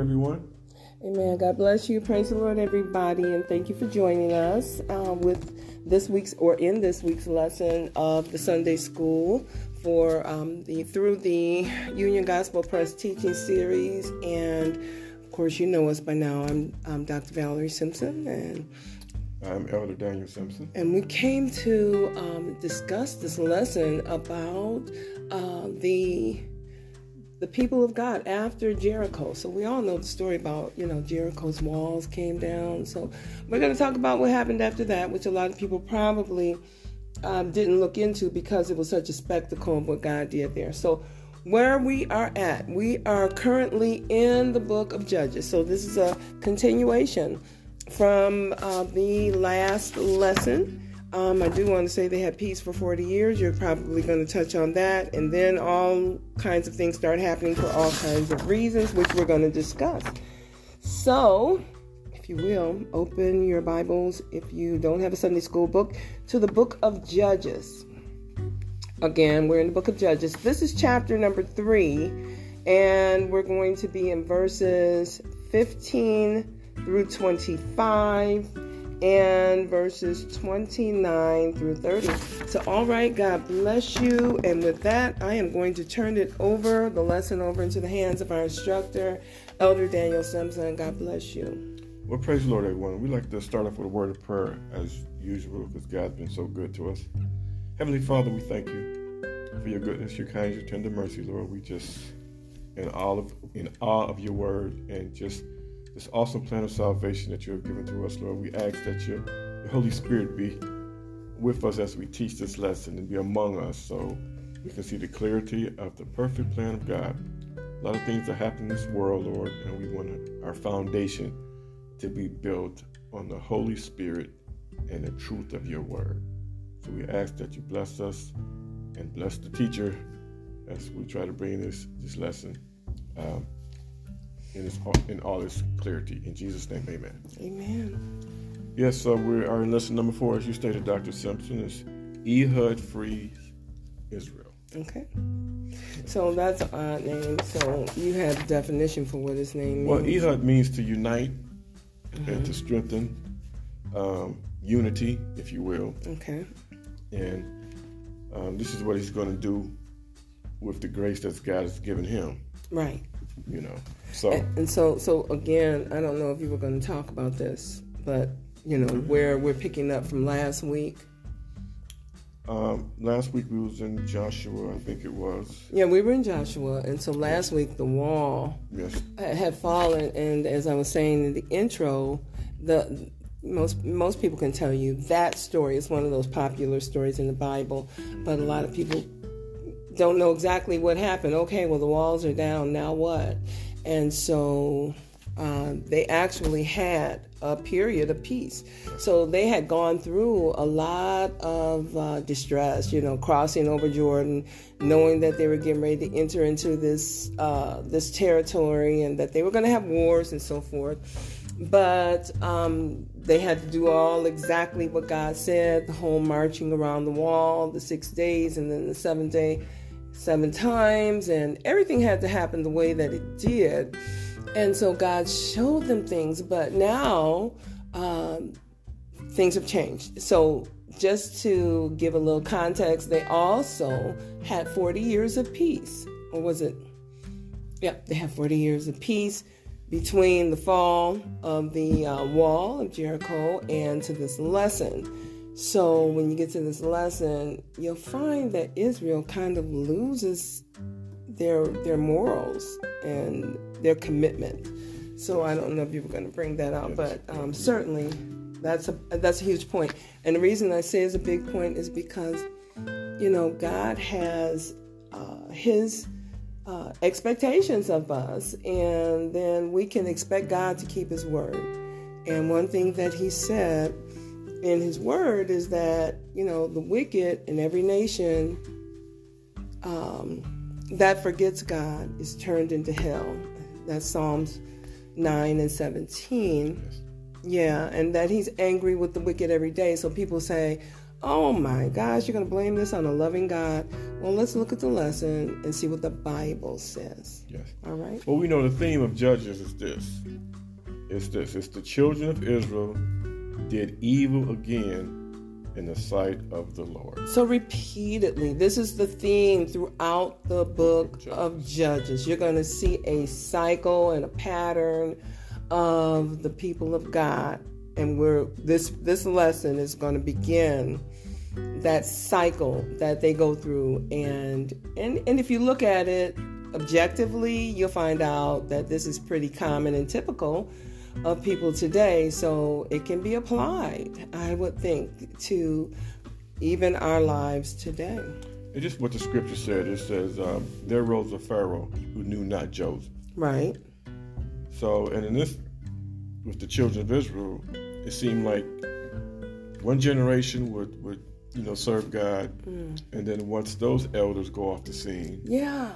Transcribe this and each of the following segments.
everyone. Amen. God bless you. Praise the Lord, everybody, and thank you for joining us uh, with this week's or in this week's lesson of the Sunday School for um, the through the Union Gospel Press teaching series. And of course, you know us by now. I'm, I'm Dr. Valerie Simpson, and I'm Elder Daniel Simpson. And we came to um, discuss this lesson about uh, the the people of God after Jericho. So we all know the story about, you know, Jericho's walls came down. So we're going to talk about what happened after that, which a lot of people probably um, didn't look into because it was such a spectacle of what God did there. So where we are at, we are currently in the book of Judges. So this is a continuation from uh, the last lesson. Um, I do want to say they had peace for 40 years. You're probably going to touch on that. And then all kinds of things start happening for all kinds of reasons, which we're going to discuss. So, if you will, open your Bibles, if you don't have a Sunday school book, to the book of Judges. Again, we're in the book of Judges. This is chapter number three, and we're going to be in verses 15 through 25 and verses 29 through 30. So, all right, God bless you. And with that, I am going to turn it over, the lesson over into the hands of our instructor, Elder Daniel Simpson. God bless you. Well, praise the Lord, everyone. We like to start off with a word of prayer as usual because God's been so good to us. Heavenly Father, we thank you for your goodness, your kindness, your tender mercy, Lord. We just in all of in awe of your word and just this awesome plan of salvation that you have given to us, Lord. We ask that your, your Holy Spirit be with us as we teach this lesson and be among us so we can see the clarity of the perfect plan of God. A lot of things that happen in this world, Lord, and we want our foundation to be built on the Holy Spirit and the truth of your word. So we ask that you bless us and bless the teacher as we try to bring this, this lesson. Um, in, in all its clarity. In Jesus' name, amen. Amen. Yes, so we are in lesson number four, as you stated, Dr. Simpson, is Ehud frees Israel. Okay. So that's an odd name. So you have a definition for what his name means. Well, Ehud means to unite mm-hmm. and to strengthen um, unity, if you will. Okay. And um, this is what he's going to do with the grace that God has given him. Right you know. So and, and, so so again, I don't know if you were going to talk about this, but you know mm-hmm. where we're picking up from last week. Um, last week we was in Joshua, I think it was. Yeah, we were in Joshua, and so last week the wall yes. had fallen, and as I was saying in the intro, the most most people can tell you that story is one of those popular stories in the Bible, but a lot of people don't know exactly what happened. Okay, well, the walls are down. Now what? And so uh, they actually had a period of peace. So they had gone through a lot of uh, distress, you know, crossing over Jordan, knowing that they were getting ready to enter into this uh, this territory and that they were going to have wars and so forth. But um, they had to do all exactly what God said the whole marching around the wall, the six days, and then the seventh day seven times, and everything had to happen the way that it did. And so God showed them things, but now um, things have changed. So, just to give a little context, they also had 40 years of peace. Or was it? Yep, they had 40 years of peace between the fall of the uh, wall of Jericho and to this lesson. So when you get to this lesson, you'll find that Israel kind of loses their their morals and their commitment. So I don't know if you were going to bring that out, but um, certainly that's a that's a huge point. And the reason I say it's a big point is because you know God has uh, His uh, expectations of us, and then we can expect God to keep His word. And one thing that He said in his word is that you know the wicked in every nation um, that forgets God is turned into hell. That's Psalms nine and seventeen. Yeah, and that he's angry with the wicked every day. So people say, Oh my gosh, you're going to blame this on a loving God. Well, let's look at the lesson and see what the Bible says. Yes. All right. Well, we know the theme of Judges is this. It's this. It's the children of Israel did evil again in the sight of the Lord. So, repeatedly, this is the theme throughout the book Judges. of Judges. You're going to see a cycle and a pattern of the people of God. And we're this this lesson is going to begin that cycle that they go through and and and if you look at it objectively, you'll find out that this is pretty common and typical of people today. So it can be applied, I would think, to even our lives today. It's just what the scripture said. It says, um, There rose a Pharaoh who knew not Joseph. Right. So, and in this, with the children of Israel, it seemed like one generation would, would you know, serve God, mm. and then once those elders go off the scene, yeah,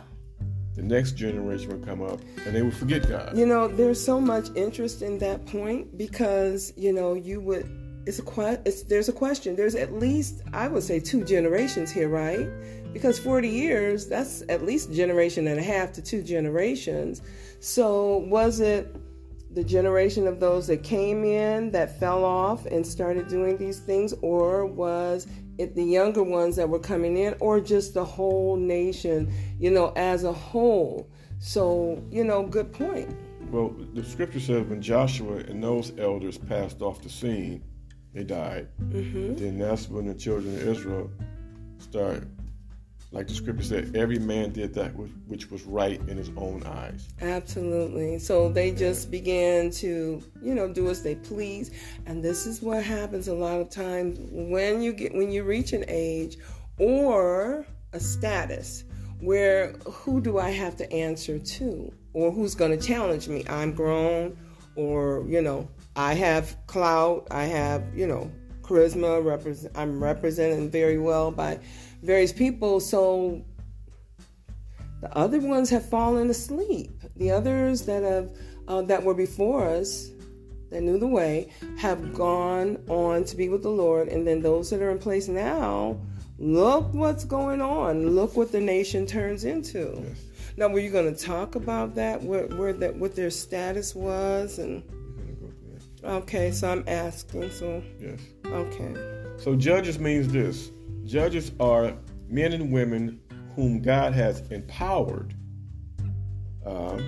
the next generation would come up and they would forget God. You know, there's so much interest in that point because you know you would. It's a que- it's, there's a question. There's at least I would say two generations here, right? Because 40 years, that's at least generation and a half to two generations. So was it the generation of those that came in that fell off and started doing these things, or was it the younger ones that were coming in, or just the whole nation, you know, as a whole? So, you know, good point. Well, the scripture says when Joshua and those elders passed off the scene, they died. Mm-hmm. Then that's when the children of Israel started like the scripture said, every man did that which was right in his own eyes. Absolutely. So they just began to, you know, do as they please, and this is what happens a lot of times when you get when you reach an age or a status where who do I have to answer to, or who's going to challenge me? I'm grown, or you know, I have clout, I have you know charisma. Represent, I'm represented very well by various people. So the other ones have fallen asleep. The others that have uh, that were before us that knew the way have gone on to be with the Lord, and then those that are in place now, look what's going on. Look what the nation turns into. Yes. Now, were you going to talk about that? Where, where that what their status was and. Okay, so I'm asking. So yes. Okay. So judges means this: Judges are men and women whom God has empowered, um,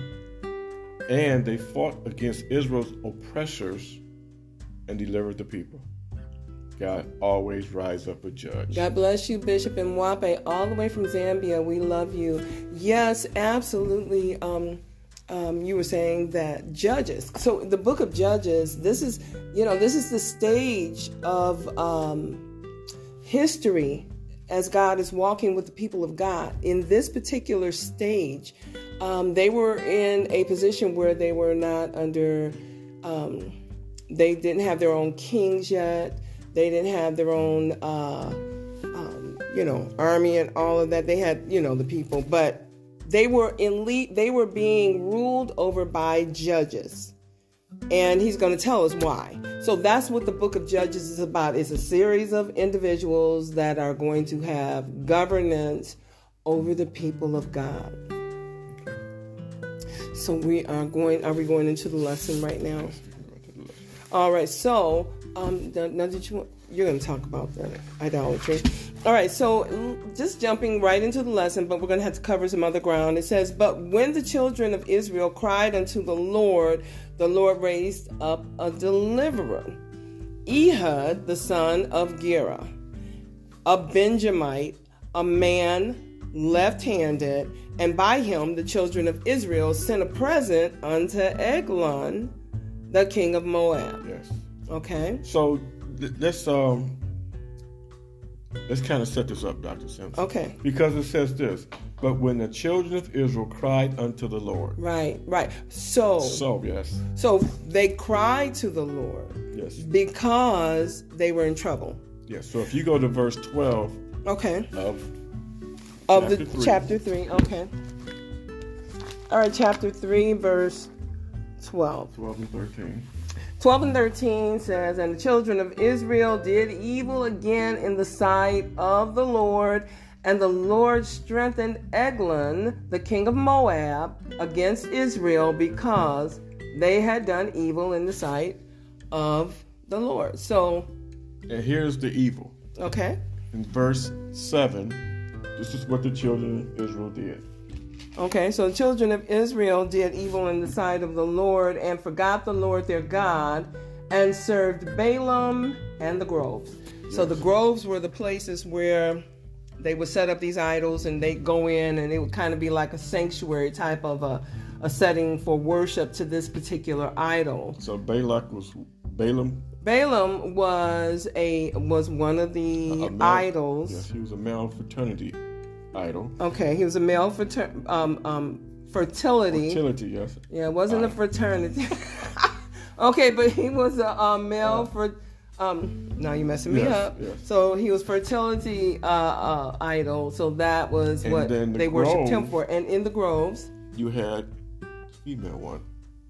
and they fought against Israel's oppressors and delivered the people. God always rise up a judge. God bless you, Bishop Mwape, all the way from Zambia. We love you. Yes, absolutely. Um, um, you were saying that judges. So the book of Judges, this is, you know, this is the stage of um, history as God is walking with the people of God. In this particular stage, um, they were in a position where they were not under, um, they didn't have their own kings yet. They didn't have their own, uh, um, you know, army and all of that. They had, you know, the people, but they were in they were being ruled over by judges and he's going to tell us why. So that's what the book of Judges is about. It's a series of individuals that are going to have governance over the people of God. So we are going are we going into the lesson right now? All right. So, um now did you you're going to talk about the idolatry. All right, so just jumping right into the lesson, but we're going to have to cover some other ground. It says, But when the children of Israel cried unto the Lord, the Lord raised up a deliverer, Ehud, the son of Gera, a Benjamite, a man left handed, and by him the children of Israel sent a present unto Eglon, the king of Moab. Yes. Okay. So th- let's um let's kind of set this up, Dr. Simpson. Okay. Because it says this, but when the children of Israel cried unto the Lord. Right, right. So So yes. So they cried to the Lord. Yes. Because they were in trouble. Yes. So if you go to verse twelve Okay. Of of chapter the three. chapter three, okay. All right, chapter three, verse twelve. Twelve and thirteen. 12 and 13 says, And the children of Israel did evil again in the sight of the Lord. And the Lord strengthened Eglon, the king of Moab, against Israel because they had done evil in the sight of the Lord. So, and here's the evil. Okay. In verse 7, this is what the children of Israel did. Okay, so the children of Israel did evil in the sight of the Lord and forgot the Lord their God and served Baalim and the groves. Yes. So the groves were the places where they would set up these idols and they'd go in and it would kind of be like a sanctuary type of a, a setting for worship to this particular idol. So Balak was Balaam. Balaam was a was one of the male, idols. Yes, he was a male fraternity idol. Okay, he was a male frater- um, um, fertility. Fertility, yes. Yeah, it wasn't a fraternity. okay, but he was a, a male for. Um, now you're messing me yes, up. Yes. So he was fertility uh, uh, idol. So that was and what the they grove, worshipped him for. And in the groves, you had female one.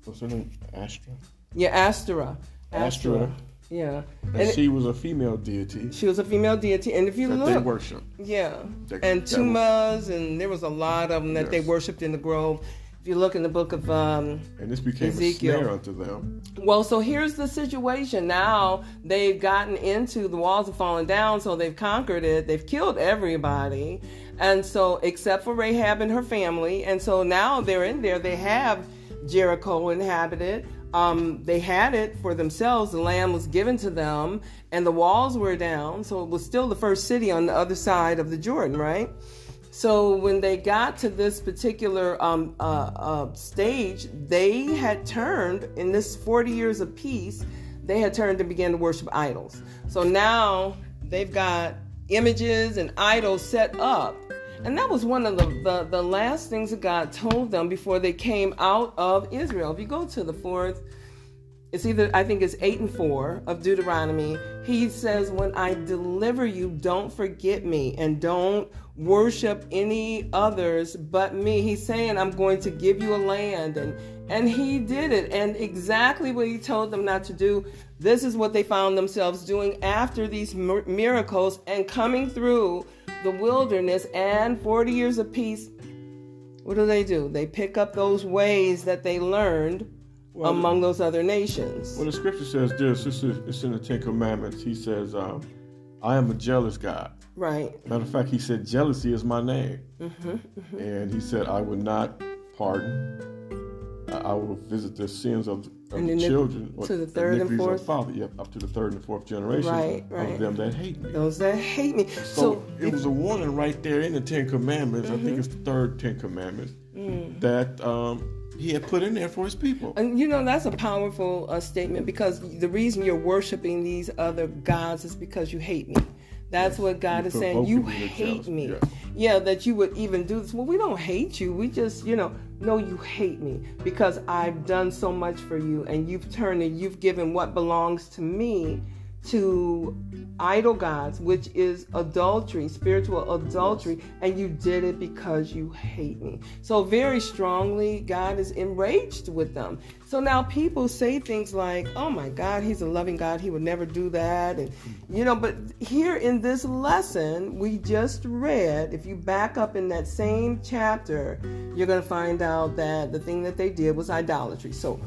What's her name? Astra. Yeah, Astra. Astra. Yeah, and, and she was a female deity. She was a female deity, and if you that look, they worship. Yeah, that, and Tammuz, and there was a lot of them that yes. they worshipped in the grove. You look in the book of um, and this became Ezekiel. a snare unto them. Well, so here's the situation. Now they've gotten into the walls have fallen down, so they've conquered it. They've killed everybody, and so except for Rahab and her family, and so now they're in there. They have Jericho inhabited. Um, they had it for themselves. The land was given to them, and the walls were down. So it was still the first city on the other side of the Jordan, right? So when they got to this particular um, uh, uh, stage, they had turned in this 40 years of peace. They had turned and began to worship idols. So now they've got images and idols set up and that was one of the, the, the, last things that God told them before they came out of Israel. If you go to the fourth, it's either, I think it's eight and four of Deuteronomy, he says, When I deliver you, don't forget me and don't worship any others but me. He's saying, I'm going to give you a land. And, and he did it. And exactly what he told them not to do, this is what they found themselves doing after these miracles and coming through the wilderness and 40 years of peace, what do they do? They pick up those ways that they learned well, among those other nations. Well, the scripture says this. This is it's in the Ten Commandments. He says, um, "I am a jealous God." Right. Matter of fact, he said, "Jealousy is my name," mm-hmm, mm-hmm. and he said, "I will not pardon I will visit the sins of, of the children to the third and fourth father, yep, up to the third and fourth generation right, right. of them that hate me. Those that hate me. So, so it was a warning right there in the Ten Commandments. Mm-hmm. I think mm-hmm. it's the third Ten Commandments mm. that um, he had put in there for his people. And you know that's a powerful uh, statement because the reason you're worshiping these other gods is because you hate me. That's yes. what God you is saying. You hate me. Yes. Yeah, that you would even do this. Well, we don't hate you. We just, you know, know you hate me because I've done so much for you and you've turned and you've given what belongs to me to idol gods, which is adultery, spiritual adultery, and you did it because you hate me. So, very strongly, God is enraged with them. So now people say things like, oh my God, he's a loving God, he would never do that. And, you know, but here in this lesson we just read, if you back up in that same chapter, you're going to find out that the thing that they did was idolatry. So,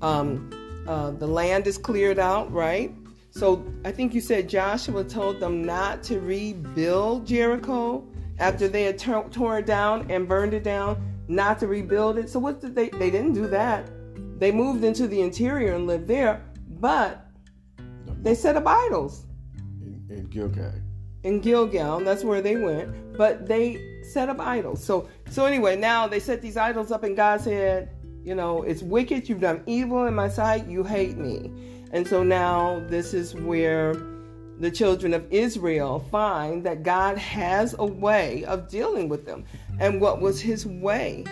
um, uh, the land is cleared out, right? So I think you said Joshua told them not to rebuild Jericho after they had t- torn it down and burned it down, not to rebuild it. So what did they? They didn't do that. They moved into the interior and lived there, but they set up idols in, in Gilgal. In Gilgal, that's where they went. But they set up idols. So so anyway, now they set these idols up, and God said, you know, it's wicked. You've done evil in my sight. You hate me. And so now this is where the children of Israel find that God has a way of dealing with them. And what was his way?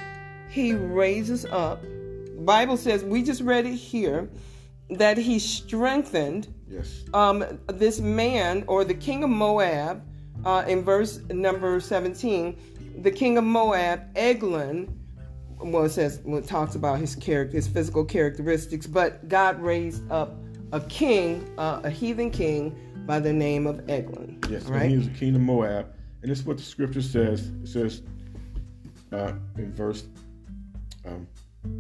He raises up. Bible says, we just read it here, that he strengthened yes. um, this man or the king of Moab uh, in verse number 17. The king of Moab, Eglon, well, it says well, it talks about his character, his physical characteristics. But God raised up a king, uh, a heathen king by the name of Eglon. Yes, right. and he was the king of Moab, and this is what the scripture says. It says uh, in verse um,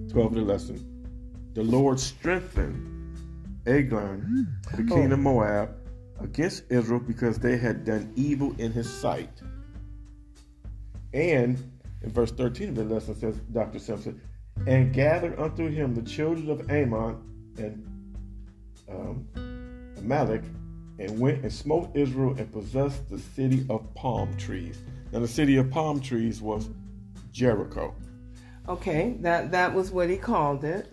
twelve of the lesson, the Lord strengthened Eglon, the king of Moab, against Israel because they had done evil in his sight. And in verse 13 of the lesson says, Dr. Simpson, and gathered unto him the children of Ammon and um, Amalek, and went and smote Israel and possessed the city of palm trees. Now, the city of palm trees was Jericho. Okay, that that was what he called it.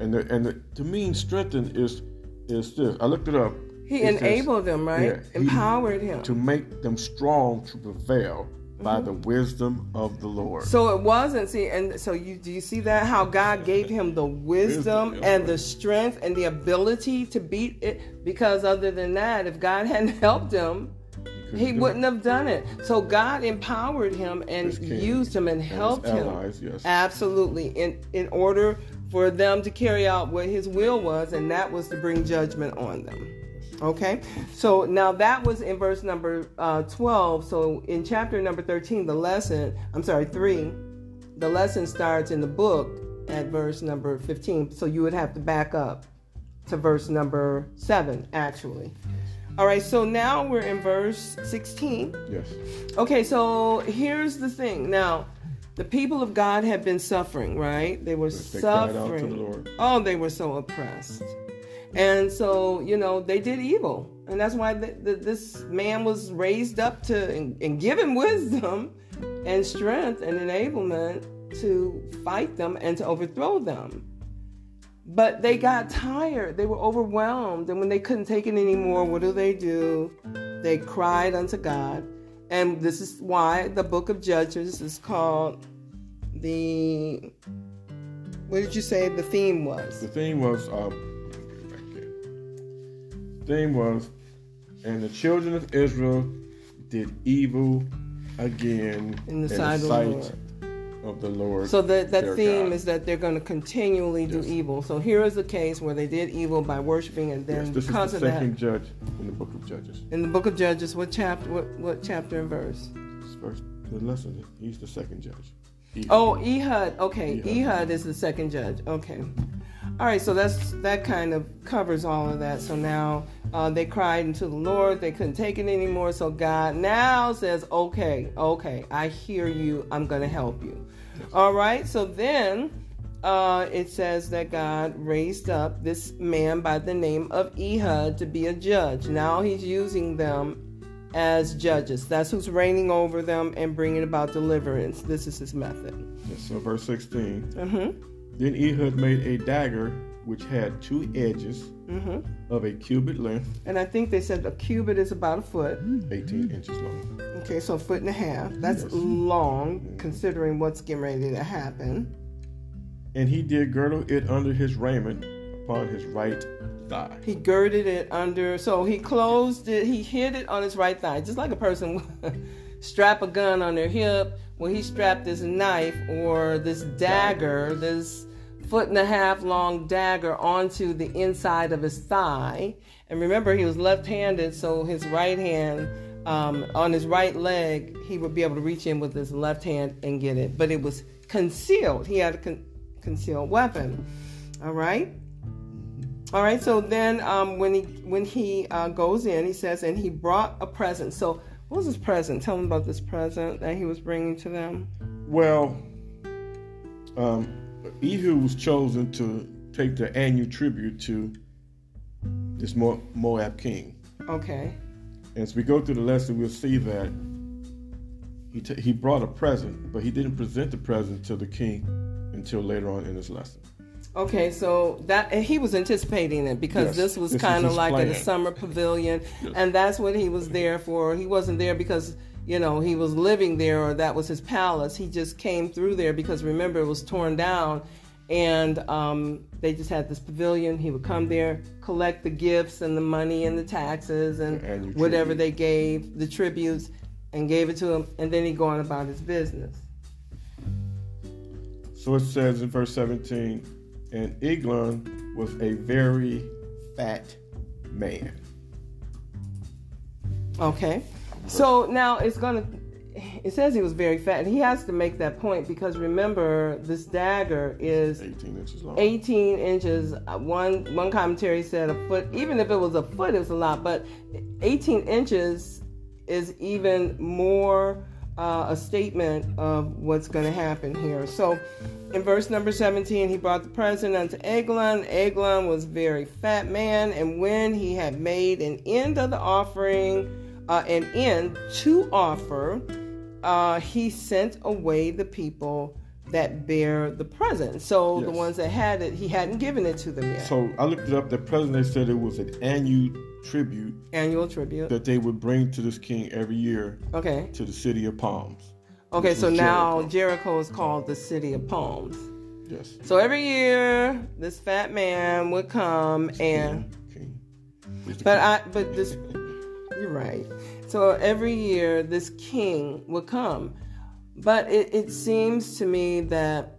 And the, and the, to mean strengthen is is this. I looked it up. He It says, enabled them, right? yeah, Empowered him. to make them strong to prevail Mm-hmm. by the wisdom of the Lord. So it wasn't see, and so you do you see that how God gave him the wisdom Wisdom, and the strength and the ability to beat it? Because other than that, if God hadn't helped him, he wouldn't have done it. So God empowered him and used him and and helped him. yes. Absolutely. In in order for them to carry out what his will was, and that was to bring judgment on them. Okay, so now that was in verse number uh, 12. So in chapter number 13, the lesson, I'm sorry, 3, the lesson starts in the book at verse number 15. So you would have to back up to verse number 7, actually. All right, so now we're in verse 16. Yes. Okay, so here's the thing. Now, the people of God had been suffering, right? They were They cried out to the suffering. Lord. Oh, they were so oppressed. And so, you know, they did evil. And that's why th th this man was raised up to and, and given wisdom and strength and enablement to fight them and to overthrow them. But they got tired. They were overwhelmed. And when they couldn't take it anymore, what do they do? They cried unto God. And this is why the book of Judges is called the. What did you say the theme was? The theme was, back theme was, and the children of Israel did evil again In the sight of the Lord. of the Lord. So that that theme God. is that they're going to continually do evil. So here is a case where they did evil by worshiping, and then Yes, this because is of the that, second judge in the book of Judges. in the book of Judges, what chapter? What what chapter and verse? First, the lesson, he's the second judge. He- Oh, Ehud. Okay, Ehud. Ehud is the second judge. Okay. All right, so that's that kind of covers all of that. So now uh, they cried unto the Lord; they couldn't take it anymore. So God now says, "Okay, okay, I hear you. I'm going to help you." All right. So then uh, it says that God raised up this man by the name of Ehud to be a judge. Now He's using them as judges. That's who's reigning over them and bringing about deliverance. This is His method. Yes, so verse 16. Mm-hmm. Then Ehud made a dagger which had two edges Mm-hmm. of a cubit length, And I think they said a cubit is about a foot. 18 inches long. Okay, so a foot and a half. That's Yes. long considering what's getting ready to happen. And he did girdle it under his raiment upon his right thigh. He girded it under, so he closed it, he hid it on his right thigh, just like a person strap a gun on their hip. Well, he strapped this knife or this dagger, this foot and a half long dagger onto the inside of his thigh. And remember, he was left handed, so his right hand, um, on his right leg, he would be able to reach in with his left hand and get it. But it was concealed. He had a con- concealed weapon. All right. All right. So then, um, when he when he uh, goes in, he says, and he brought a present. So what was his present? Tell him about this present that he was bringing to them. Well, um, Ehud was chosen to take the annual tribute to this Mo- Moab king. Okay. As we go through the lesson, we'll see that he, t- he brought a present, but he didn't present the present to the king until later on in this lesson. Okay, so that he was anticipating it because Yes, this was kind of like a summer pavilion, Yes. and that's what he was there for. He wasn't there because you know he was living there or that was his palace. He just came through there because remember it was torn down, and um, they just had this pavilion. He would come there, collect the gifts and the money and the taxes and The whatever tribute. they gave, the tributes, and gave it to him, and then he'd go on about his business. So it says in verse 17, and Eglon was a very fat man. Okay. So now it's to it says he was very fat, and he has to make that point because remember, this dagger is 18 inches long. 18 inches. One one commentary said a foot. Even if it was a foot, it was a lot. But 18 inches is even more uh, a statement of what's going to happen here. So, in verse number 17, he brought the present unto Eglon. Eglon was very fat man, and when he had made an end of the offering, uh, an end to offer uh, he sent away the people that bear the present. So yes. the ones that had it, he hadn't given it to them yet. So I looked it up. The president said it was an annual tribute. Annual tribute that they would bring to this king every year. Okay. To the city of palms. Okay, so now Jericho. Jericho is called the city of palms. Yes. So every year, this fat man would come and. King. King. But I, but this, you're right. So every year, this king would come. But it, it seems to me that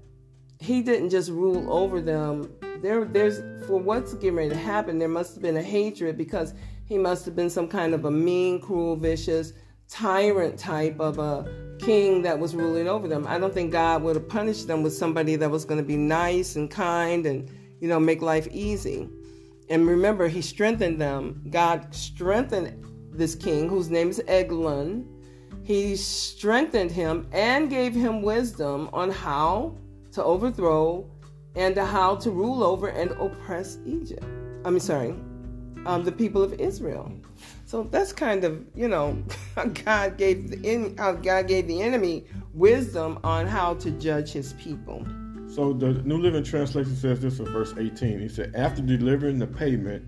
he didn't just rule over them. There, there's for what's getting ready to happen. There must have been a hatred because he must have been some kind of a mean, cruel, vicious tyrant type of a king that was ruling over them. I don't think God would have punished them with somebody that was going to be nice and kind and you know make life easy. And remember, he strengthened them. God strengthened this king, whose name is Eglon, he strengthened him and gave him wisdom on how to overthrow and how to rule over and oppress Egypt. I mean, sorry, um, the people of Israel. So that's kind of you know God gave the God gave the enemy wisdom on how to judge His people. So the New Living Translation says this in verse 18. He said, "After delivering the payment,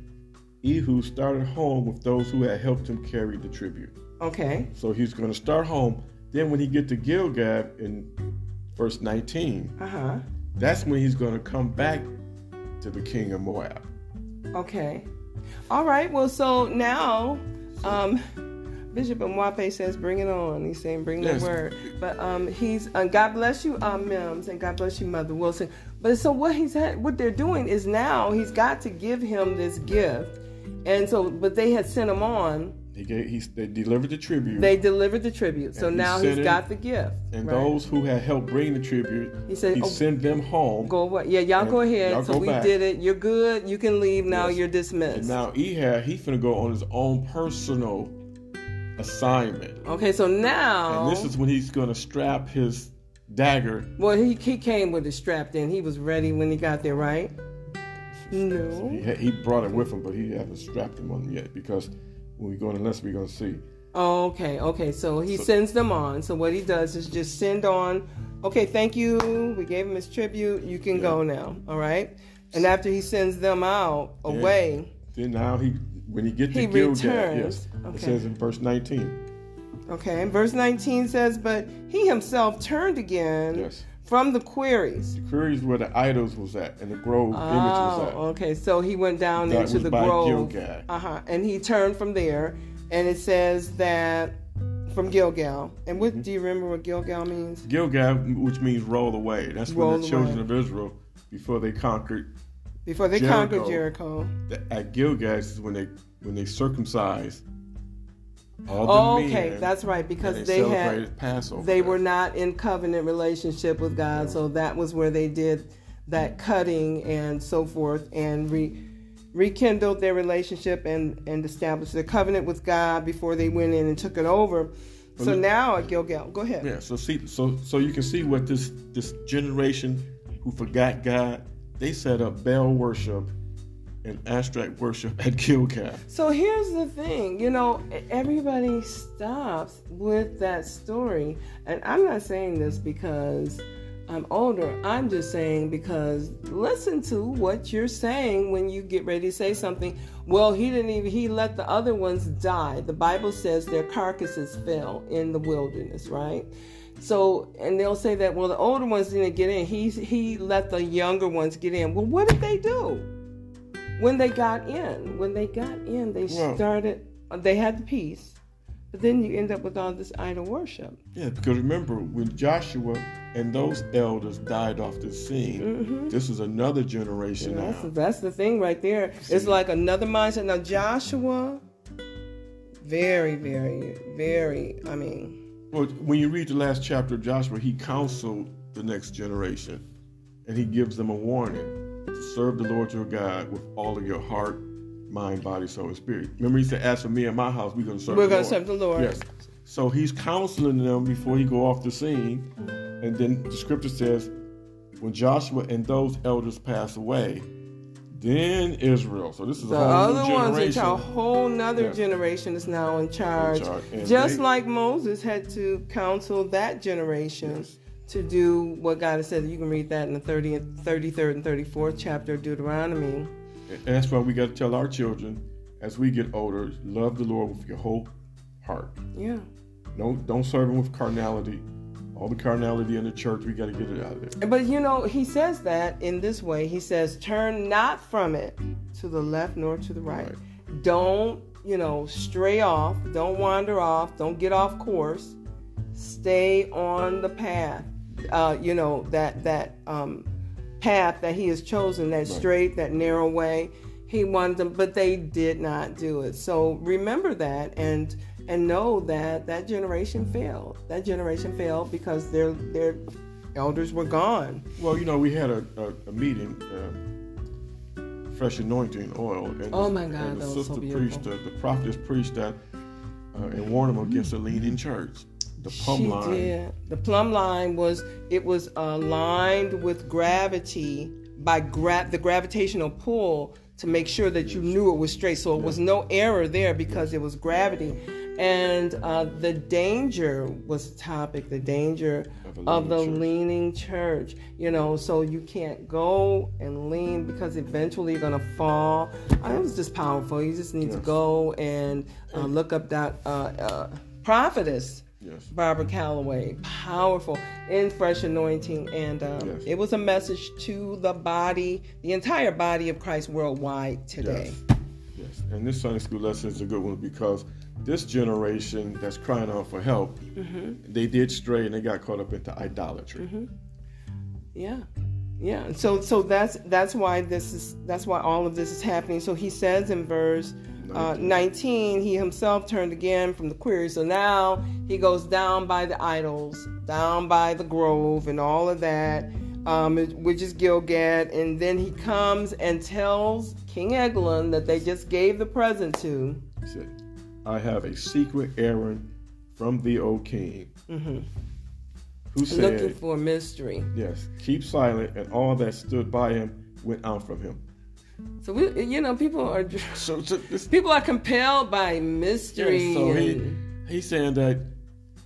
Ehud started home with those who had helped him carry the tribute. Okay. So he's going to start home. Then when he get to Gilgal in verse 19, uh-huh. that's when he's going to come back to the king of Moab. Okay. All right. Well, so now um, Bishop Mwape says, "Bring it on." He's saying, "Bring yes. the word." But um, he's uh, God bless you, um, Mims, and God bless you, Mother Wilson. But so what he's had, what they're doing is now he's got to give him this gift and so, but they had sent him on. He gave, he, they delivered the tribute. They delivered the tribute. So now he's got the gift. And right? those who had helped bring the tribute, he said, he oh, sent them home. Go away. Yeah, y'all go ahead. Y'all so go we back. did it. You're good. You can leave now. Yes. You're dismissed. And now Ehud, he's going to go on his own personal assignment. Okay, so now. And this is when he's going to strap his dagger. Well, he, he came with it strapped in. He was ready when he got there, right? No. He, he brought it with him, but he hasn't strapped him on yet because when we go in lesson, we're going to see. Oh, okay, okay. So he so, sends them on. So what he does is just send on. Okay, thank you. We gave him his tribute. You can yeah. go now. All right. And after he sends them out away, then now he when he gets to Gilgal, yes, okay. it says in verse 19. Okay, and verse 19 says, but he himself turned again. Yes from the quarries. The quarries where the idols was at and the grove oh, image was at. Okay, so he went down that into the grove. Uh huh. And he turned from there, and it says that from Gilgal. And what mm-hmm. do you remember what Gilgal means? Gilgal, which means roll away. That's roll when the children away. of Israel, before they conquered. Before they Jericho, conquered Jericho. At Gilgal is when they when they circumcised the Oh, okay, that's right because they, they had Passover. They were not in covenant relationship with God, so that was where they did that cutting and so forth, and re, rekindled their relationship and and established their covenant with God before they went in and took it over. So now at Gilgal, go ahead. Yeah. So see, so so you can see what this this generation who forgot God, they set up Baal worship and abstract worship at Gilgal. So here's the thing, you know, everybody stops with that story, and I'm not saying this because I'm older. I'm just saying because listen to what you're saying when you get ready to say something. Well, he didn't even he let the other ones die. The Bible says their carcasses fell in the wilderness, right? So, and they'll say that well, the older ones didn't get in. He he let the younger ones get in. Well, what did they do? When they got in, when they got in, they started. They had the peace. But then you end up with all this idol worship. Yeah, because remember when Joshua and those elders died off the scene, Mm-hmm. this is another generation That's, now. that's the thing right there. It's like another mindset. Now, Joshua, very, very, very, I mean, Well, when you read the last chapter of Joshua, he counseled the next generation, and he gives them a warning to serve the Lord your God with all of your heart, mind, body, soul, and spirit. Remember, he said, "As for me and my house, we're going to serve." we're going to serve the Lord. Yes. So he's counseling them before he go off the scene, and then the scripture says, when Joshua and those elders pass away, then Israel. So this is a The whole other ones, generation. a whole nother Yes. generation is now in charge. charge. Just they- like Moses had to counsel that generation Yes. To do what God has said. You can read that in the 30th, 33rd and 34th chapter of Deuteronomy. And that's why we got to tell our children as we get older, love the Lord with your whole heart. Yeah. Don't don't serve him with carnality. All the carnality in the church, we got to get it out of there. But you know, he says that in this way. He says, turn not from it to the left nor to the right. Don't, you know, stray off. Don't wander off. Don't get off course. Stay on the path. Uh, you know, that, that um, path that he has chosen, that straight, that narrow way. He wanted them, but they did not do it. So remember that and and know that that generation failed. That generation failed because their their elders were gone. Well, you know, we had a, a, a meeting, um, fresh anointing oil, and, Oh my God, and the so sister beautiful. preached, uh, the prophetess preached that uh, and warned them against the leading church, the plumb she line. did. The plumb line was it was aligned with gravity by gra- the gravitational pull to make sure that you knew it was straight. So it was no error there because it was gravity. And uh, the danger was the topic, the danger Of of the leaning church. leaning church. You know, so you can't go and lean because eventually you're going to fall. Uh, it was just powerful. You just need to go and uh, look up that uh, uh, prophetess. Yes. Barbara Calloway, powerful in fresh anointing, and um, Yes. it was a message to the body, the entire body of Christ worldwide today. Yes. Yes. And this Sunday school lesson is a good one because this generation that's crying out for help, Mm-hmm. they did stray and they got caught up into idolatry. Yeah, yeah. So, so that's that's why this is that's why all of this is happening. So he says in verse uh, 19, he himself turned again from the query. So now he goes down by the idols, down by the grove, and all of that, um, which is Gilgal. And then he comes and tells King Eglon that they just gave the present to. He said, I have a secret errand from the old king. Who said, Mm-hmm. looking for a mystery. Yes, keep silent, and all that stood by him went out from him. So we, you know, people are So, so this, people are compelled by mystery. yeah, so he, he's saying that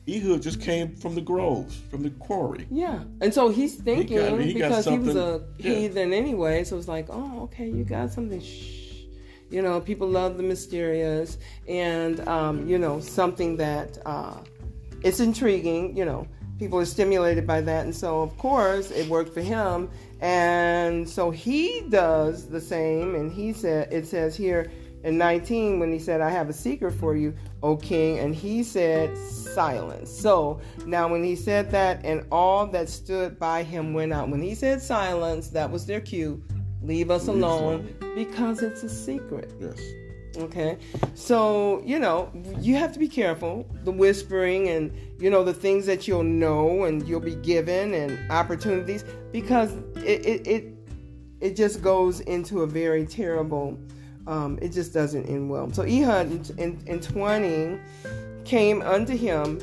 Ehud just came from the groves, from the quarry. Yeah, and so he's thinking he got because he was a yeah. heathen anyway. So it's like, oh, okay, you got something. Shh. You know, people love the mysterious, and um, you know, something that uh, it's intriguing. You know, people are stimulated by that, and so of course it worked for him, and so he does the same. And he said, it says here in 19 when he said, "I have a secret for you, O King," and he said, "Silence." So now, when he said that, and all that stood by him went out. When he said silence, that was their cue. Leave us Leave us alone because it's a secret. Yes. Okay. So, you know, you have to be careful. The whispering and, you know, the things that you'll know and you'll be given and opportunities because it, it, it, it just goes into a very terrible, um, it just doesn't end well. So Ehud in, in, in 20 came unto him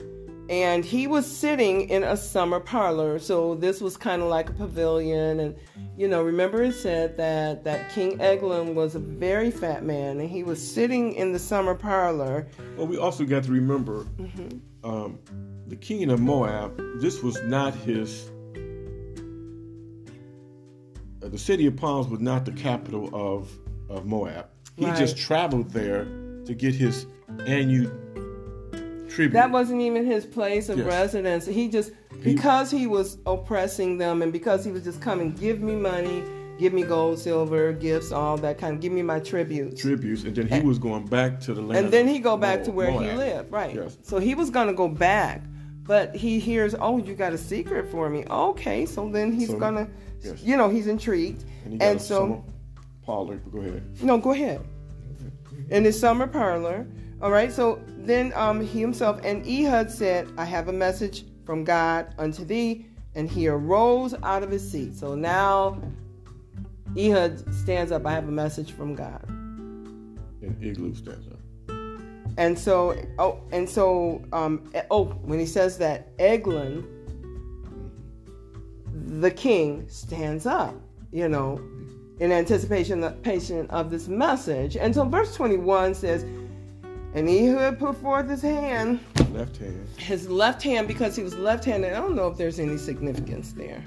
and he was sitting in a summer parlor. So this was kind of like a pavilion and you know, remember it said that that King Eglon was a very fat man, and he was sitting in the summer parlor. Well, we also got to remember Mm-hmm. um, the king of Moab. This was not his. Uh, the city of Palms was not the capital of of Moab. He Right. just traveled there to get his annual tribute. That wasn't even his place of Yes. residence. He just because he was oppressing them, and because he was just coming, give me money, give me gold, silver, gifts, all that kind of. Give me my tributes. Tributes, and then he was going back to the land. And then he go back Moab- to where he lived, right? Yes. So he was gonna go back, but he hears, "Oh, you got a secret for me." Okay, so then he's So- gonna, yes. you know, he's intrigued, And he and so parlor. Go ahead. no, go ahead. In his summer parlor. All right. So then um, he himself and Ehud said, I have a message from God unto thee. And he arose out of his seat. So now Ehud stands up. I have a message from God. And Eglon stands up. And so, oh, and so, um, oh, when he says that, Eglon, the king, stands up, you know, in anticipation of this message. And so, verse 21 says, And he who had put forth his hand, Left hand. his left hand, because he was left handed. I don't know if there's any significance there.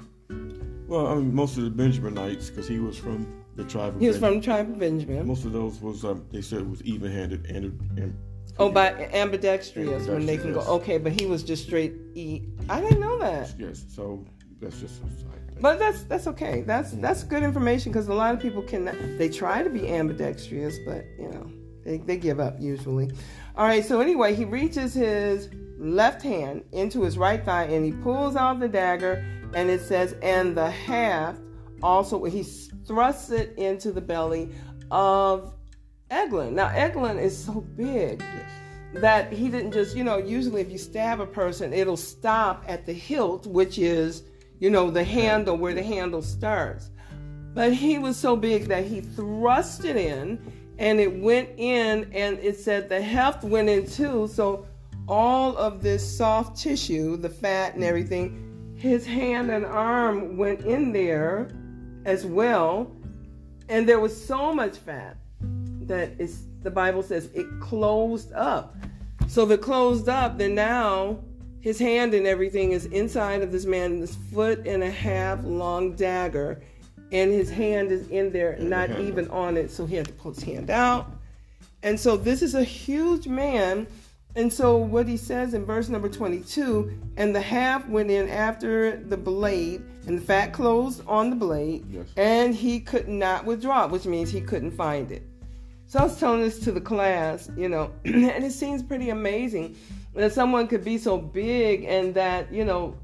Well, I mean, most of the Benjaminites, because he was from the tribe of He was from the tribe of Benjamin. Most of those was um, they said it was even-handed and, and Oh, by ambidextrous when they can go. Okay, but he was just straight E. I didn't know that. yes. So that's just a side thing. But that's that's okay. That's that's good information because a lot of people can they try to be ambidextrous, but you know they, they give up usually. All right. So anyway, he reaches his left hand into his right thigh and he pulls out the dagger, and it says, and the haft also he thrusts it into the belly of Eglon. Now Eglon is so big that he didn't just, you know, usually if you stab a person, it'll stop at the hilt, which is, you know, the handle where the handle starts. But he was so big that he thrust it in and it went in and it said the heft went in too. So all of this soft tissue, the fat and everything, his hand and arm went in there as well. And there was so much fat that it's the Bible says it closed up. So if it closed up, then now his hand and everything is inside of this man, this foot and a half long dagger, and his hand is in there, not even on it. So he had to pull his hand out. And so this is a huge man. And so what he says in verse number 22 and the haft went in after the blade, and the fat closed on the blade, Yes. and he could not withdraw it, which means he couldn't find it. So I was telling this to the class, you know, and it seems pretty amazing that someone could be so big and that, you know,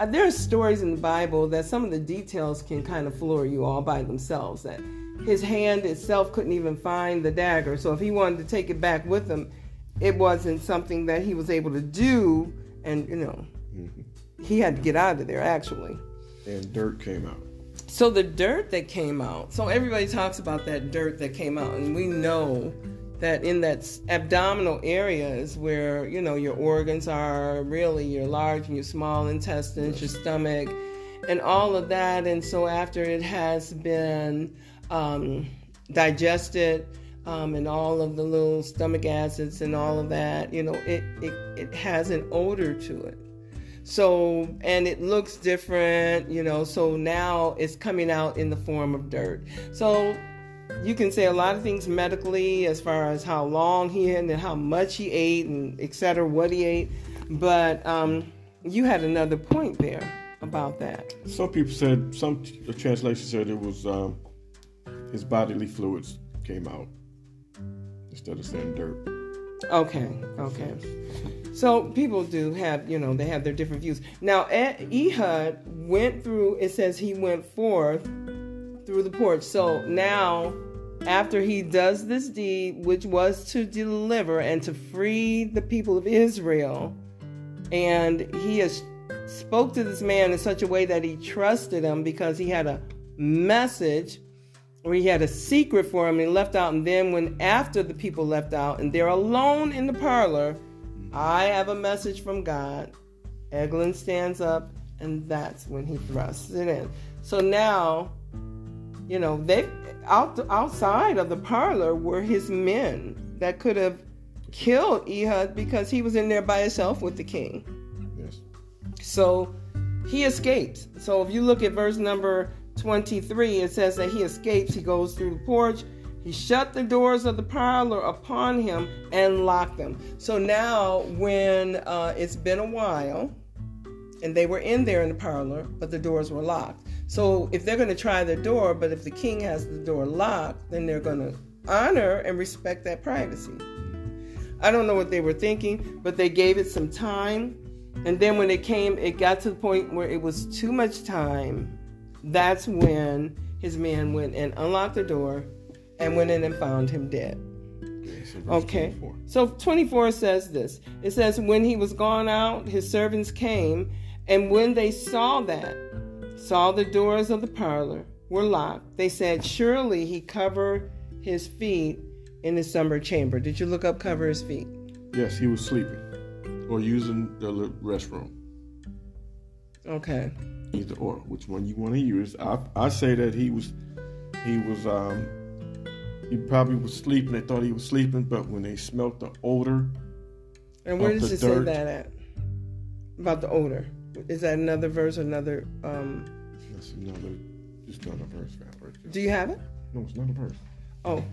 uh, there are stories in the Bible that some of the details can kind of floor you all by themselves. That his hand itself couldn't even find the dagger. So if he wanted to take it back with him, it wasn't something that he was able to do. And, you know, he had to get out of there actually. And dirt came out. So the dirt that came out. So everybody talks about that dirt that came out, and we know that in that abdominal area is where you know your organs are, really your large and your small intestines, your stomach, and all of that. And so after it has been um, digested. Um, and all of the little stomach acids and all of that, you know, it, it, it has an odor to it. So, and it looks different, you know, so now it's coming out in the form of dirt. So, you can say a lot of things medically as far as how long he had and how much he ate and et cetera, what he ate. But um, you had another point there about that. Some people said some translation said it was um, his bodily fluids came out instead of saying dirt. Okay, okay. So people do have, you know, they have their different views. Now, Ehud went through, it says he went forth through the porch. So now, after he does this deed, which was to deliver and to free the people of Israel, and he has spoke to this man in such a way that he trusted him because he had a message or he had a secret for him and he left out. And then when after the people left out and they're alone in the parlor i have a message from god. Eglon stands up and that's when he thrusts it in. So now you know they out outside of the parlor were his men that could have killed ehud because he was in there by himself with the king Yes. so he escapes. So if you look at verse number 23, it says that he escapes. He goes through the porch. He shut the doors of the parlor upon him and locked them. So now, when uh, it's been a while, and they were in there in the parlor, but the doors were locked. So if they're going to try the door, but if the king has the door locked, then they're going to honor and respect that privacy. I don't know what they were thinking, but they gave it some time. And then when it came, it got to the point where it was too much time. That's when his man went and unlocked the door and went in and found him dead. Okay. 24. So 24 says this. It says, When he was gone out, his servants came, and when they saw that, saw the doors of the parlor were locked, they said, Surely he covered his feet in the summer chamber. Did you look up cover his feet? Yes, he was sleeping or using the restroom. Okay. Either or, which one you want to use? I I say that he was he was um he probably was sleeping. They thought he was sleeping, but when they smelt the odor, and where does it dirt, say that at? About the odor? Is that another verse? Another? um That's another. Just another verse. Do you have it? No, it's not a verse. Oh.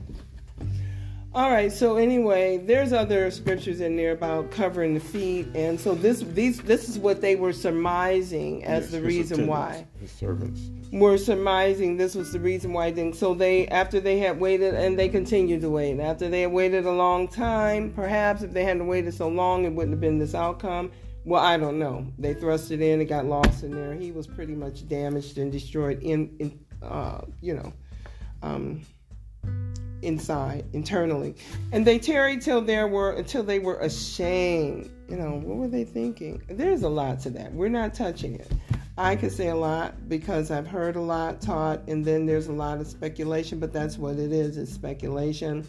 All right. So anyway, there's other scriptures in there about covering the feet, and so this these this is what they were surmising as yes, the reason why. His servants were surmising this was the reason why. Then so they after they had waited and they continued to wait. After they had waited a long time, perhaps if they hadn't waited so long, it wouldn't have been this outcome. Well, I don't know. They thrust it in. It got lost in there. He was pretty much damaged and destroyed in, in uh, you know. Um, inside internally and they tarried till there were until they were ashamed you know what were they thinking there's a lot to that we're not touching it i could say a lot because i've heard a lot taught and then there's a lot of speculation but that's what it is it's speculation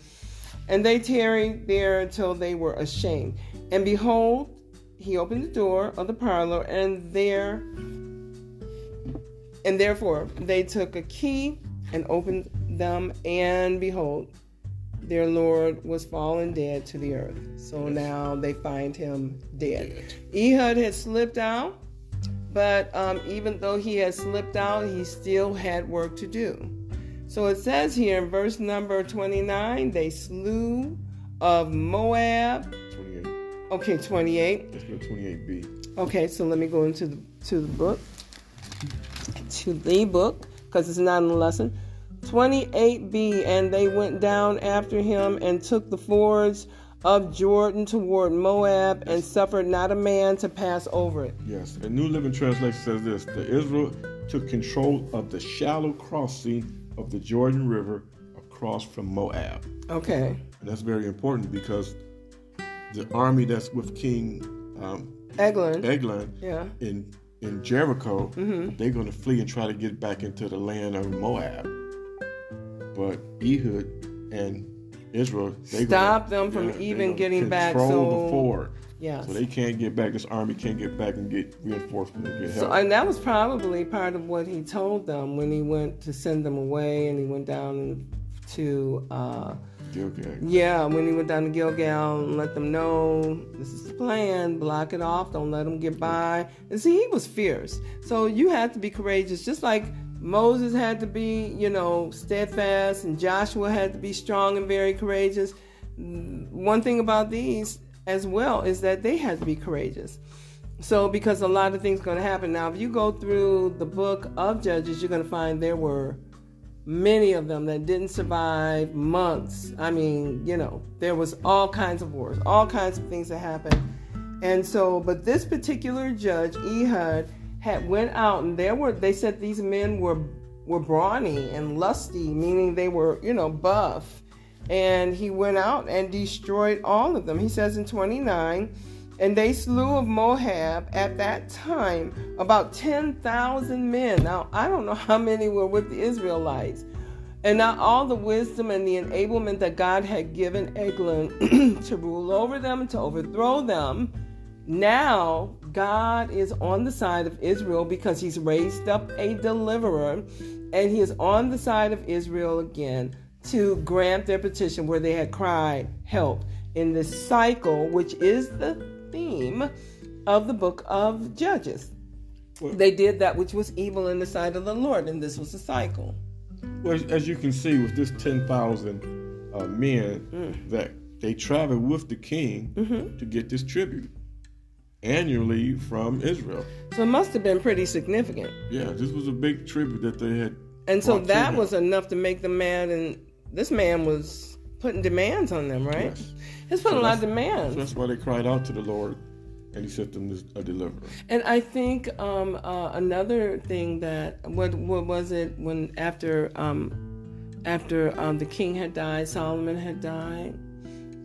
and they tarried there until they were ashamed and behold he opened the door of the parlor and there and therefore they took a key and opened them, and behold, their Lord was fallen dead to the earth. So yes. now they find him dead. dead. Ehud had slipped out, but um, even though he had slipped out, he still had work to do. So it says here in verse number 29 they slew of Moab. 28. Okay, 28. Let's go 28b. Okay, so let me go into the to the book. To the book, because it's not in the lesson. 28b, and they went down after him and took the fords of Jordan toward Moab and suffered not a man to pass over it. Yes, the New Living Translation says this The Israel took control of the shallow crossing of the Jordan River across from Moab. Okay. And that's very important because the army that's with King um, Eglon, Eglon yeah. in in Jericho, mm-hmm. they're going to flee and try to get back into the land of Moab but Ehud and Israel they stop them from yeah, even getting back. So the fort. Yeah. So they can't get back. This army can't get back and get reinforcements and get help. So, and that was probably part of what he told them when he went to send them away, and he went down to. Uh, Gilgal. Yeah, when he went down to Gilgal and let them know this is the plan, block it off, don't let them get by. And see, he was fierce. So you have to be courageous, just like Moses had to be, you know, steadfast, and Joshua had to be strong and very courageous. One thing about these as well is that they had to be courageous. So, because a lot of things going to happen. Now, if you go through the book of Judges, you're going to find there were many of them that didn't survive months. I mean, you know, there was all kinds of wars, all kinds of things that happened. And so, but this particular judge, Ehud, had went out and there were they said these men were were brawny and lusty, meaning they were, you know, buff. And he went out and destroyed all of them. He says in 29, and they slew of Moab at that time about 10,000 men. Now, I don't know how many were with the Israelites. And now all the wisdom and the enablement that God had given Eglon to rule over them, to overthrow them, now God is on the side of Israel because he's raised up a deliverer and he is on the side of Israel again to grant their petition where they had cried help in this cycle, which is the theme of the book of Judges. Well, they did that which was evil in the sight of the Lord, and this was the cycle. Well, as you can see, with this 10,000 uh, men, mm. that they traveled with the king mm-hmm. to get this tribute. annually from Israel. So it must have been pretty significant. Yeah, this was a big tribute that they had. And so that was enough to make them mad, and this man was putting demands on them, right? Yes. He's putting So a lot of demands. So that's why they cried out to the Lord, and He sent them a deliverer. And I think um, uh, another thing that what what was it when after um, after um, the king had died, Solomon had died,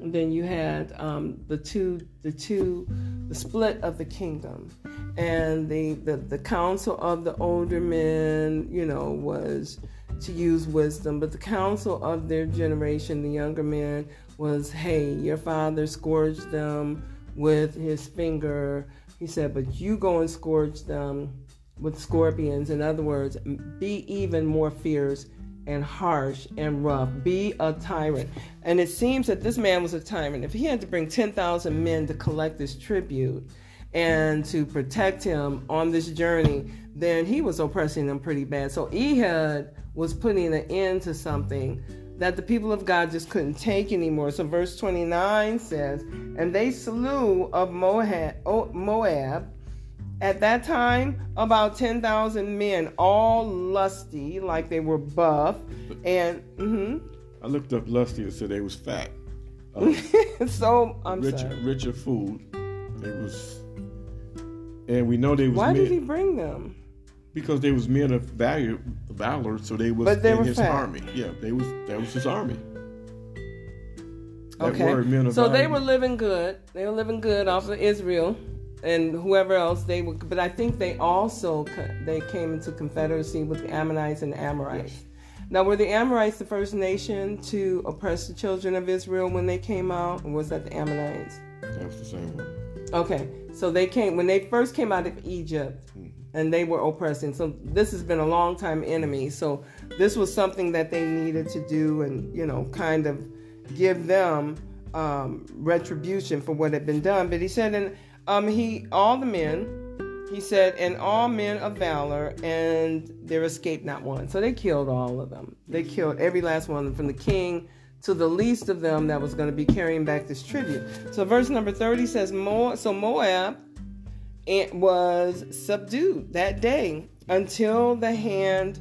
then you had um, the two the two the split of the kingdom, and the, the the council of the older men, you know, was to use wisdom, but the counsel of their generation, the younger men, was, hey, your father scourged them with his finger. He said, but you go and scourge them with scorpions. In other words, be even more fierce and harsh and rough. Be a tyrant. And it seems that this man was a tyrant. If he had to bring 10,000 men to collect this tribute and to protect him on this journey, then he was oppressing them pretty bad. So Ehud was putting an end to something that the people of God just couldn't take anymore. So verse 29 says, And they slew of Moab, at that time about 10,000 men, all lusty, like they were buff. And mhm. I looked up lusty and said they was fat. Um, so, I'm richer, sorry. richer food. It was, and we know they was Why men, did he bring them? Because they was men of value, valor. So they was they in his fat. army. Yeah, they was that was his army. That Okay. word, of So they were living good. They were living good off of Israel and whoever else they were. But I think they also they came into confederacy with the Ammonites and the Amorites. Yes. Now, were the Amorites the first nation to oppress the children of Israel when they came out, or was that the Ammonites? That was the same one. Okay, so they came when they first came out of Egypt, hmm. And they were oppressing. So this has been a long time enemy. So this was something that they needed to do, and you know, kind of give them um, retribution for what had been done. But he said, and um, he all the men, he said, and all men of valor, and there escaped not one. So they killed all of them. They killed every last one from the king to the least of them that was going to be carrying back this tribute. So verse number 30 says, Mo- so Moab it was subdued that day until the hand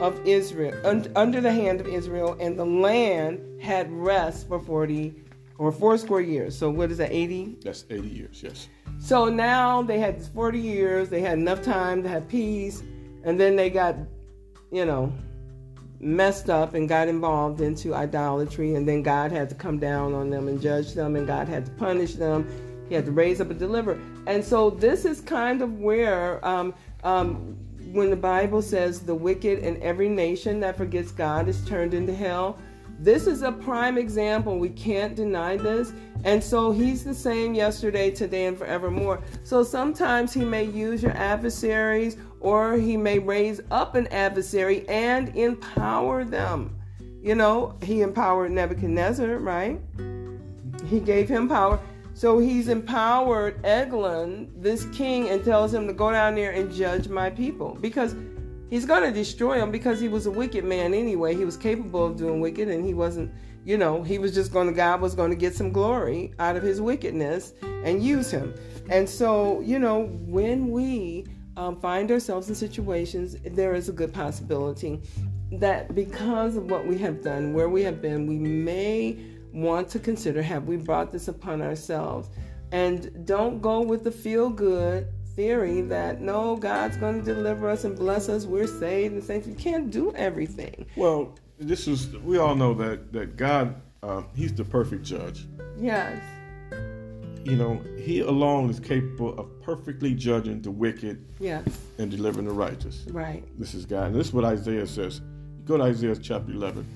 of Israel, un- under the hand of Israel, and the land had rest for 40 or four score years. So what is that, 80? That's 80 years. Yes. So now they had 40 years, they had enough time to have peace, and then they got, you know, messed up and got involved into idolatry, and then God had to come down on them and judge them, and God had to punish them. He had to raise up a deliverer. And so this is kind of where, um, um, when the Bible says the wicked in every nation that forgets God is turned into hell, this is a prime example. We can't deny this. And so he's the same yesterday, today, and forevermore. So sometimes he may use your adversaries or he may raise up an adversary and empower them. You know, he empowered Nebuchadnezzar, right? He gave him power. So he's empowered Eglon, this king, and tells him to go down there and judge my people because he's going to destroy him because he was a wicked man anyway. He was capable of doing wicked and he wasn't, you know, he was just going to, God was going to get some glory out of his wickedness and use him. And so, you know, when we um, find ourselves in situations, there is a good possibility that because of what we have done, where we have been, we may want to consider have we brought this upon ourselves? And don't go with the feel good theory that no, God's going to deliver us and bless us, we're saved and safe. You can't do everything. Well, this is we all know that that God, uh, He's the perfect judge. Yes. You know, He alone is capable of perfectly judging the wicked Yes. and delivering the righteous. Right. This is God. And this is what Isaiah says. Go to Isaiah chapter 11.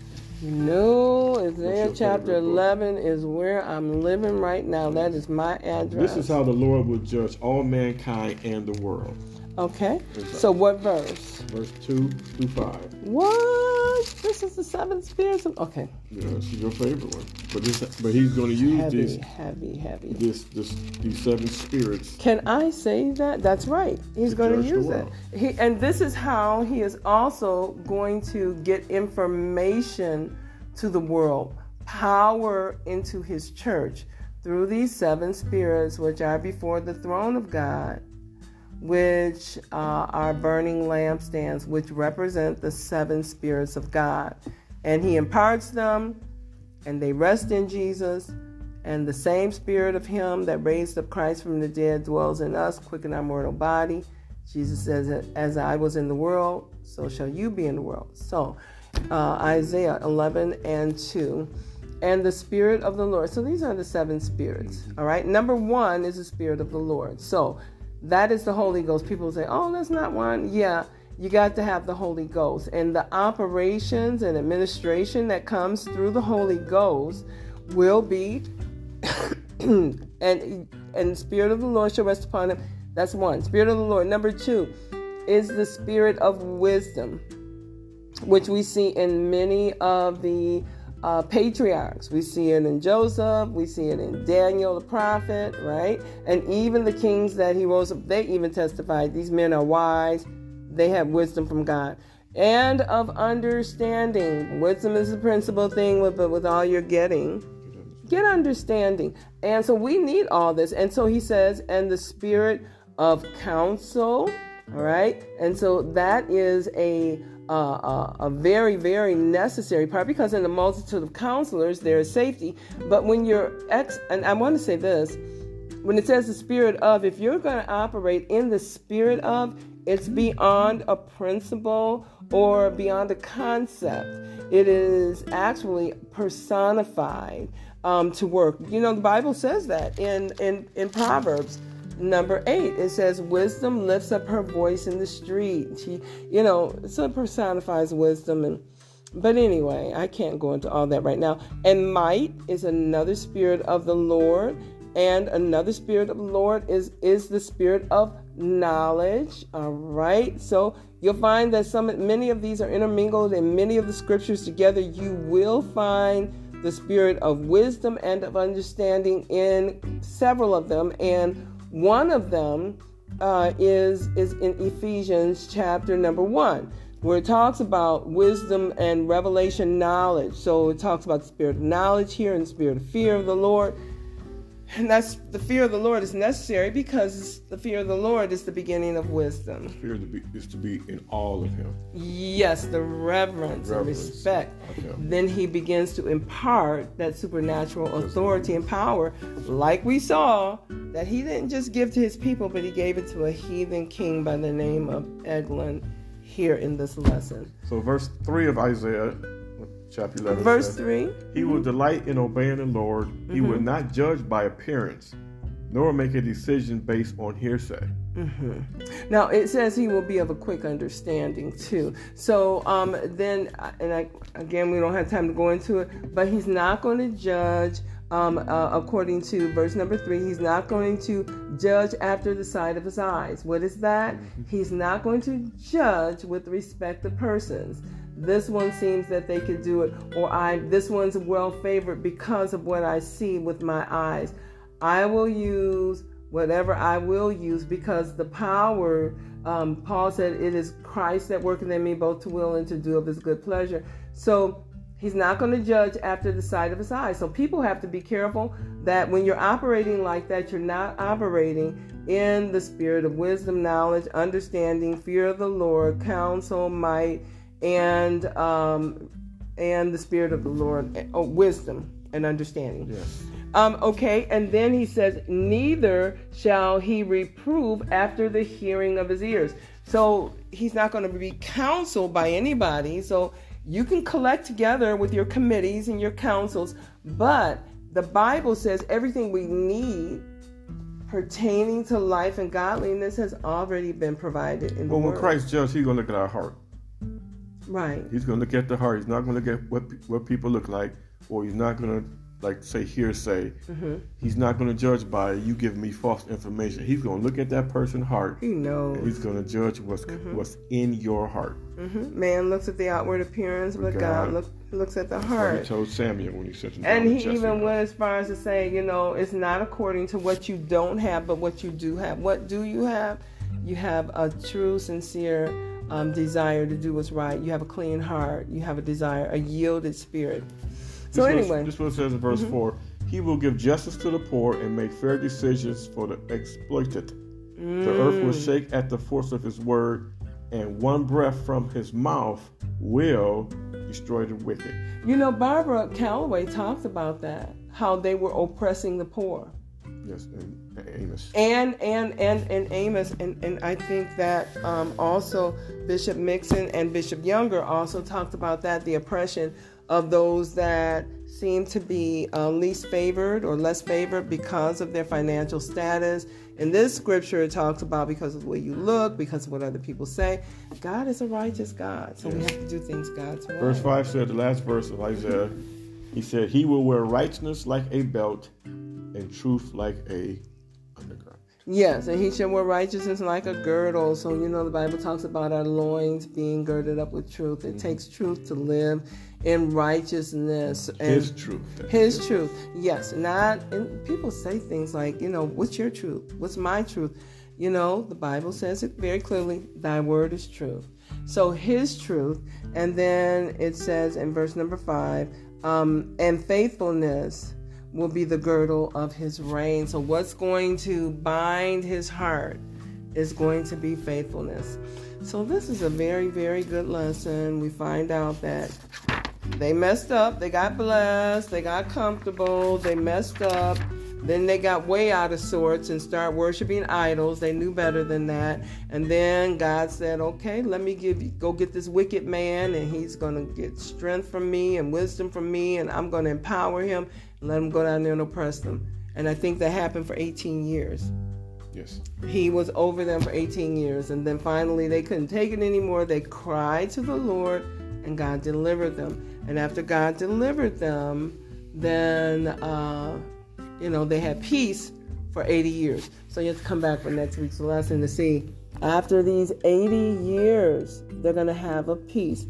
Know, Isaiah chapter favorite 11 is where I'm living right now. That is my address. This is how the Lord will judge all mankind and the world. Okay. So what verse? Verse 2 through 5. What? This is the seven spirits of. Okay. Yeah, this is your favorite one. But this, but he's going to use Heavy, these, heavy, heavy. this, this, these seven spirits. Can I say that? That's right. He's To going to use it. He, and this is how he is also going to get information to the world, power into his church through these seven spirits which are before the throne of God, which uh, are burning lampstands, which represent the seven spirits of God. And he imparts them, and they rest in Jesus. And the same spirit of him that raised up Christ from the dead dwells in us, quicken our mortal body. Jesus says, As I was in the world, so shall you be in the world. So, uh, Isaiah 11 and 2 and the Spirit of the Lord. So these are the seven spirits. All right. Number one is the Spirit of the Lord. So that is the Holy Ghost. People say, oh, that's not one. Yeah, you got to have the Holy Ghost. And the operations and administration that comes through the Holy Ghost will be, and and Spirit of the Lord shall rest upon him. That's one. Spirit of the Lord. Number two is the Spirit of wisdom, which we see in many of the uh, patriarchs. We see it in Joseph, we see it in Daniel the prophet, right? And even the kings that he rose up, they even testified these men are wise, they have wisdom from God. And of understanding. Wisdom is the principal thing with, with all you're getting. Get understanding. And so we need all this. And so he says, and the spirit of counsel, all right? And so that is a uh, a very, very necessary part because in the multitude of counselors there is safety. But when you're ex, and I want to say this, when it says the spirit of, if you're going to operate in the spirit of, it's beyond a principle or beyond a concept. It is actually personified um, to work. You know, the Bible says that in in in Proverbs Number eight, it says, Wisdom lifts up her voice in the street. She, you know, so personifies wisdom. And, but anyway, I can't go into all that right now. And might is another spirit of the Lord. And another spirit of the Lord is, is the spirit of knowledge. All right. So you'll find that some many of these are intermingled in many of the scriptures together. You will find the spirit of wisdom and of understanding in several of them. And one of them uh, is is in Ephesians chapter number one, where it talks about wisdom and revelation knowledge. So it talks about the spirit of knowledge here and spirit of fear of the Lord. And that's the fear of the Lord is necessary because the fear of the Lord is the beginning of wisdom. The fear to be, is to be in all of Him. Yes, the reverence, reverence and respect. Then He begins to impart that supernatural authority and power, like we saw that He didn't just give to His people, but He gave it to a heathen king by the name of Eglon here in this lesson. So, verse 3 of Isaiah chapter 11. Verse says, 3. He mm-hmm. will delight in obeying the Lord. Mm-hmm. He will not judge by appearance, nor make a decision based on hearsay. Mm-hmm. Now it says he will be of a quick understanding too. So um, then, and I, again, we don't have time to go into it, but he's not going to judge. Um, uh, according to verse number three, he's not going to judge after the sight of his eyes. What is that? Mm-hmm. He's not going to judge with respect to persons this one seems that they could do it or i this one's well favored because of what i see with my eyes. I will use whatever i will use because the power um, paul said it is christ that worketh in me both to will and to do of his good pleasure. So he's not going to judge after the sight of his eyes. So people have to be careful that when you're operating like that you're not operating in the spirit of wisdom knowledge understanding fear of the lord counsel might and um, and the spirit of the Lord, oh, wisdom and understanding. Yes. Um, okay, and then he says, neither shall he reprove after the hearing of his ears. So he's not going to be counseled by anybody. So you can collect together with your committees and your councils, but the Bible says everything we need pertaining to life and godliness has already been provided in well, the Well, when Christ judges, he's going to look at our heart. Right. He's going to look at the heart. He's not going to look at what what people look like, or he's not going to like say hearsay. Mm-hmm. He's not going to judge by you giving me false information. He's going to look at that person's heart. He knows. he's going to judge what's mm-hmm. what's in your heart. Mm-hmm. Man looks at the outward appearance, but God, God look, looks at the heart. he told Samuel when he said to And he even went as far as to say, you know, it's not according to what you don't have, but what you do have. What do you have? You have a true, sincere um, desire to do what's right. You have a clean heart. You have a desire, a yielded spirit. So this anyway, was, this what it says in verse mm-hmm. four. He will give justice to the poor and make fair decisions for the exploited. Mm. The earth will shake at the force of his word, and one breath from his mouth will destroy the wicked. You know, Barbara Calloway talks about that, how they were oppressing the poor. Yes, and Amos. And and and and Amos, and and I think that um, also Bishop Mixon and Bishop Younger also talked about that the oppression of those that seem to be uh, least favored or less favored because of their financial status. In this scripture, it talks about because of the way you look, because of what other people say. God is a righteous God, so yes. we have to do things God's way. Verse 5 said, the last verse of Isaiah, he said, He will wear righteousness like a belt and truth like a. Yes, and he shall wear righteousness like a girdle. So, you know, the Bible talks about our loins being girded up with truth. It mm-hmm. takes truth to live in righteousness. And his truth. His truth. Yes. Not and people say things like, you know, what's your truth? What's my truth? You know, the Bible says it very clearly, thy word is truth. So his truth, and then it says in verse number five, um, and faithfulness will be the girdle of his reign. So what's going to bind his heart is going to be faithfulness. So this is a very, very good lesson. We find out that they messed up. They got blessed. They got comfortable. They messed up. Then they got way out of sorts and start worshiping idols. They knew better than that. And then God said, "Okay, let me give you go get this wicked man, and he's going to get strength from me and wisdom from me, and I'm going to empower him and let them go down there and oppress them." And I think that happened for 18 years. Yes. He was over them for 18 years, and then finally they couldn't take it anymore. They cried to the Lord, and God delivered them. And after God delivered them, then, uh, you know, they had peace for 80 years. So you have to come back for next week's lesson to see after these 80 years, they're going to have a peace.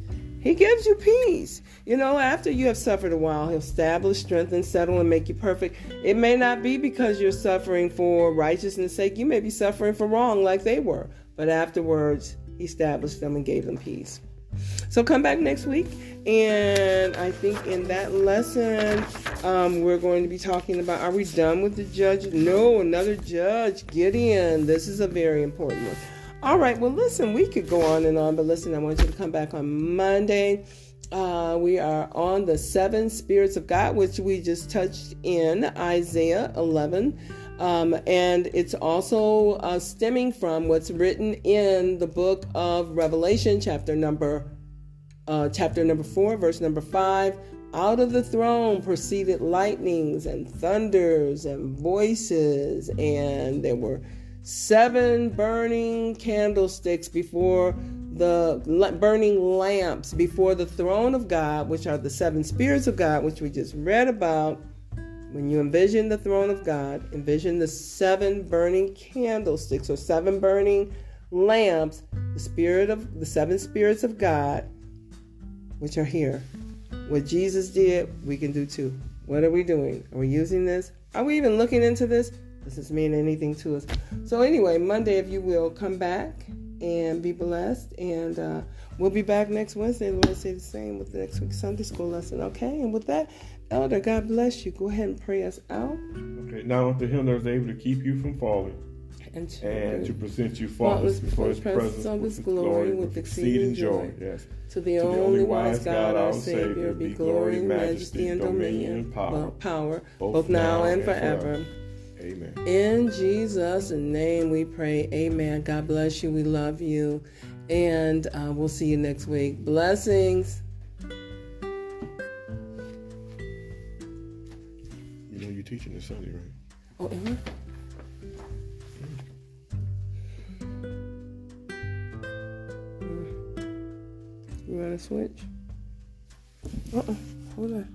He gives you peace. You know, after you have suffered a while, He'll establish, strengthen, settle, and make you perfect. It may not be because you're suffering for righteousness' sake. You may be suffering for wrong like they were. But afterwards, He established them and gave them peace. So come back next week, and I think in that lesson, um, we're going to be talking about are we done with the judge? No, another judge, Gideon. This is a very important one. All right, well, listen, we could go on and on, but listen, I want you to come back on Monday. Uh, we are on the seven spirits of God, which we just touched in Isaiah 11. Um, and it's also uh, stemming from what's written in the book of Revelation, chapter number uh, chapter number four, verse number five. Out of the throne proceeded lightnings and thunders and voices, and there were seven burning candlesticks before the burning lamps before the throne of God, which are the seven spirits of God, which we just read about. When you envision the throne of God, envision the seven burning candlesticks or seven burning lamps, the spirit of the seven spirits of God, which are here. What Jesus did, we can do too. What are we doing? Are we using this? Are we even looking into this? Does this mean anything to us? So, anyway, Monday, if you will, come back and be blessed. And uh, we'll be back next Wednesday. Lord, say the same with the next week's Sunday school lesson. Okay, and with that, Elder, God bless you. Go ahead and pray us out. Okay, now unto him that is able to keep you from falling. And to, and to present you faultless before his presence of his glory with exceeding joy. Yes. To the, to only, the only wise God, our Savior, be glory, majesty, and dominion, and power, power both, both now and forever. forever. Amen. In Jesus' name we pray. Amen. God bless you. We love you. And uh, we'll see you next week. Blessings. You know, you're teaching this Sunday, right? Oh, am I? Mm. You want to switch? Uh-uh. Hold on.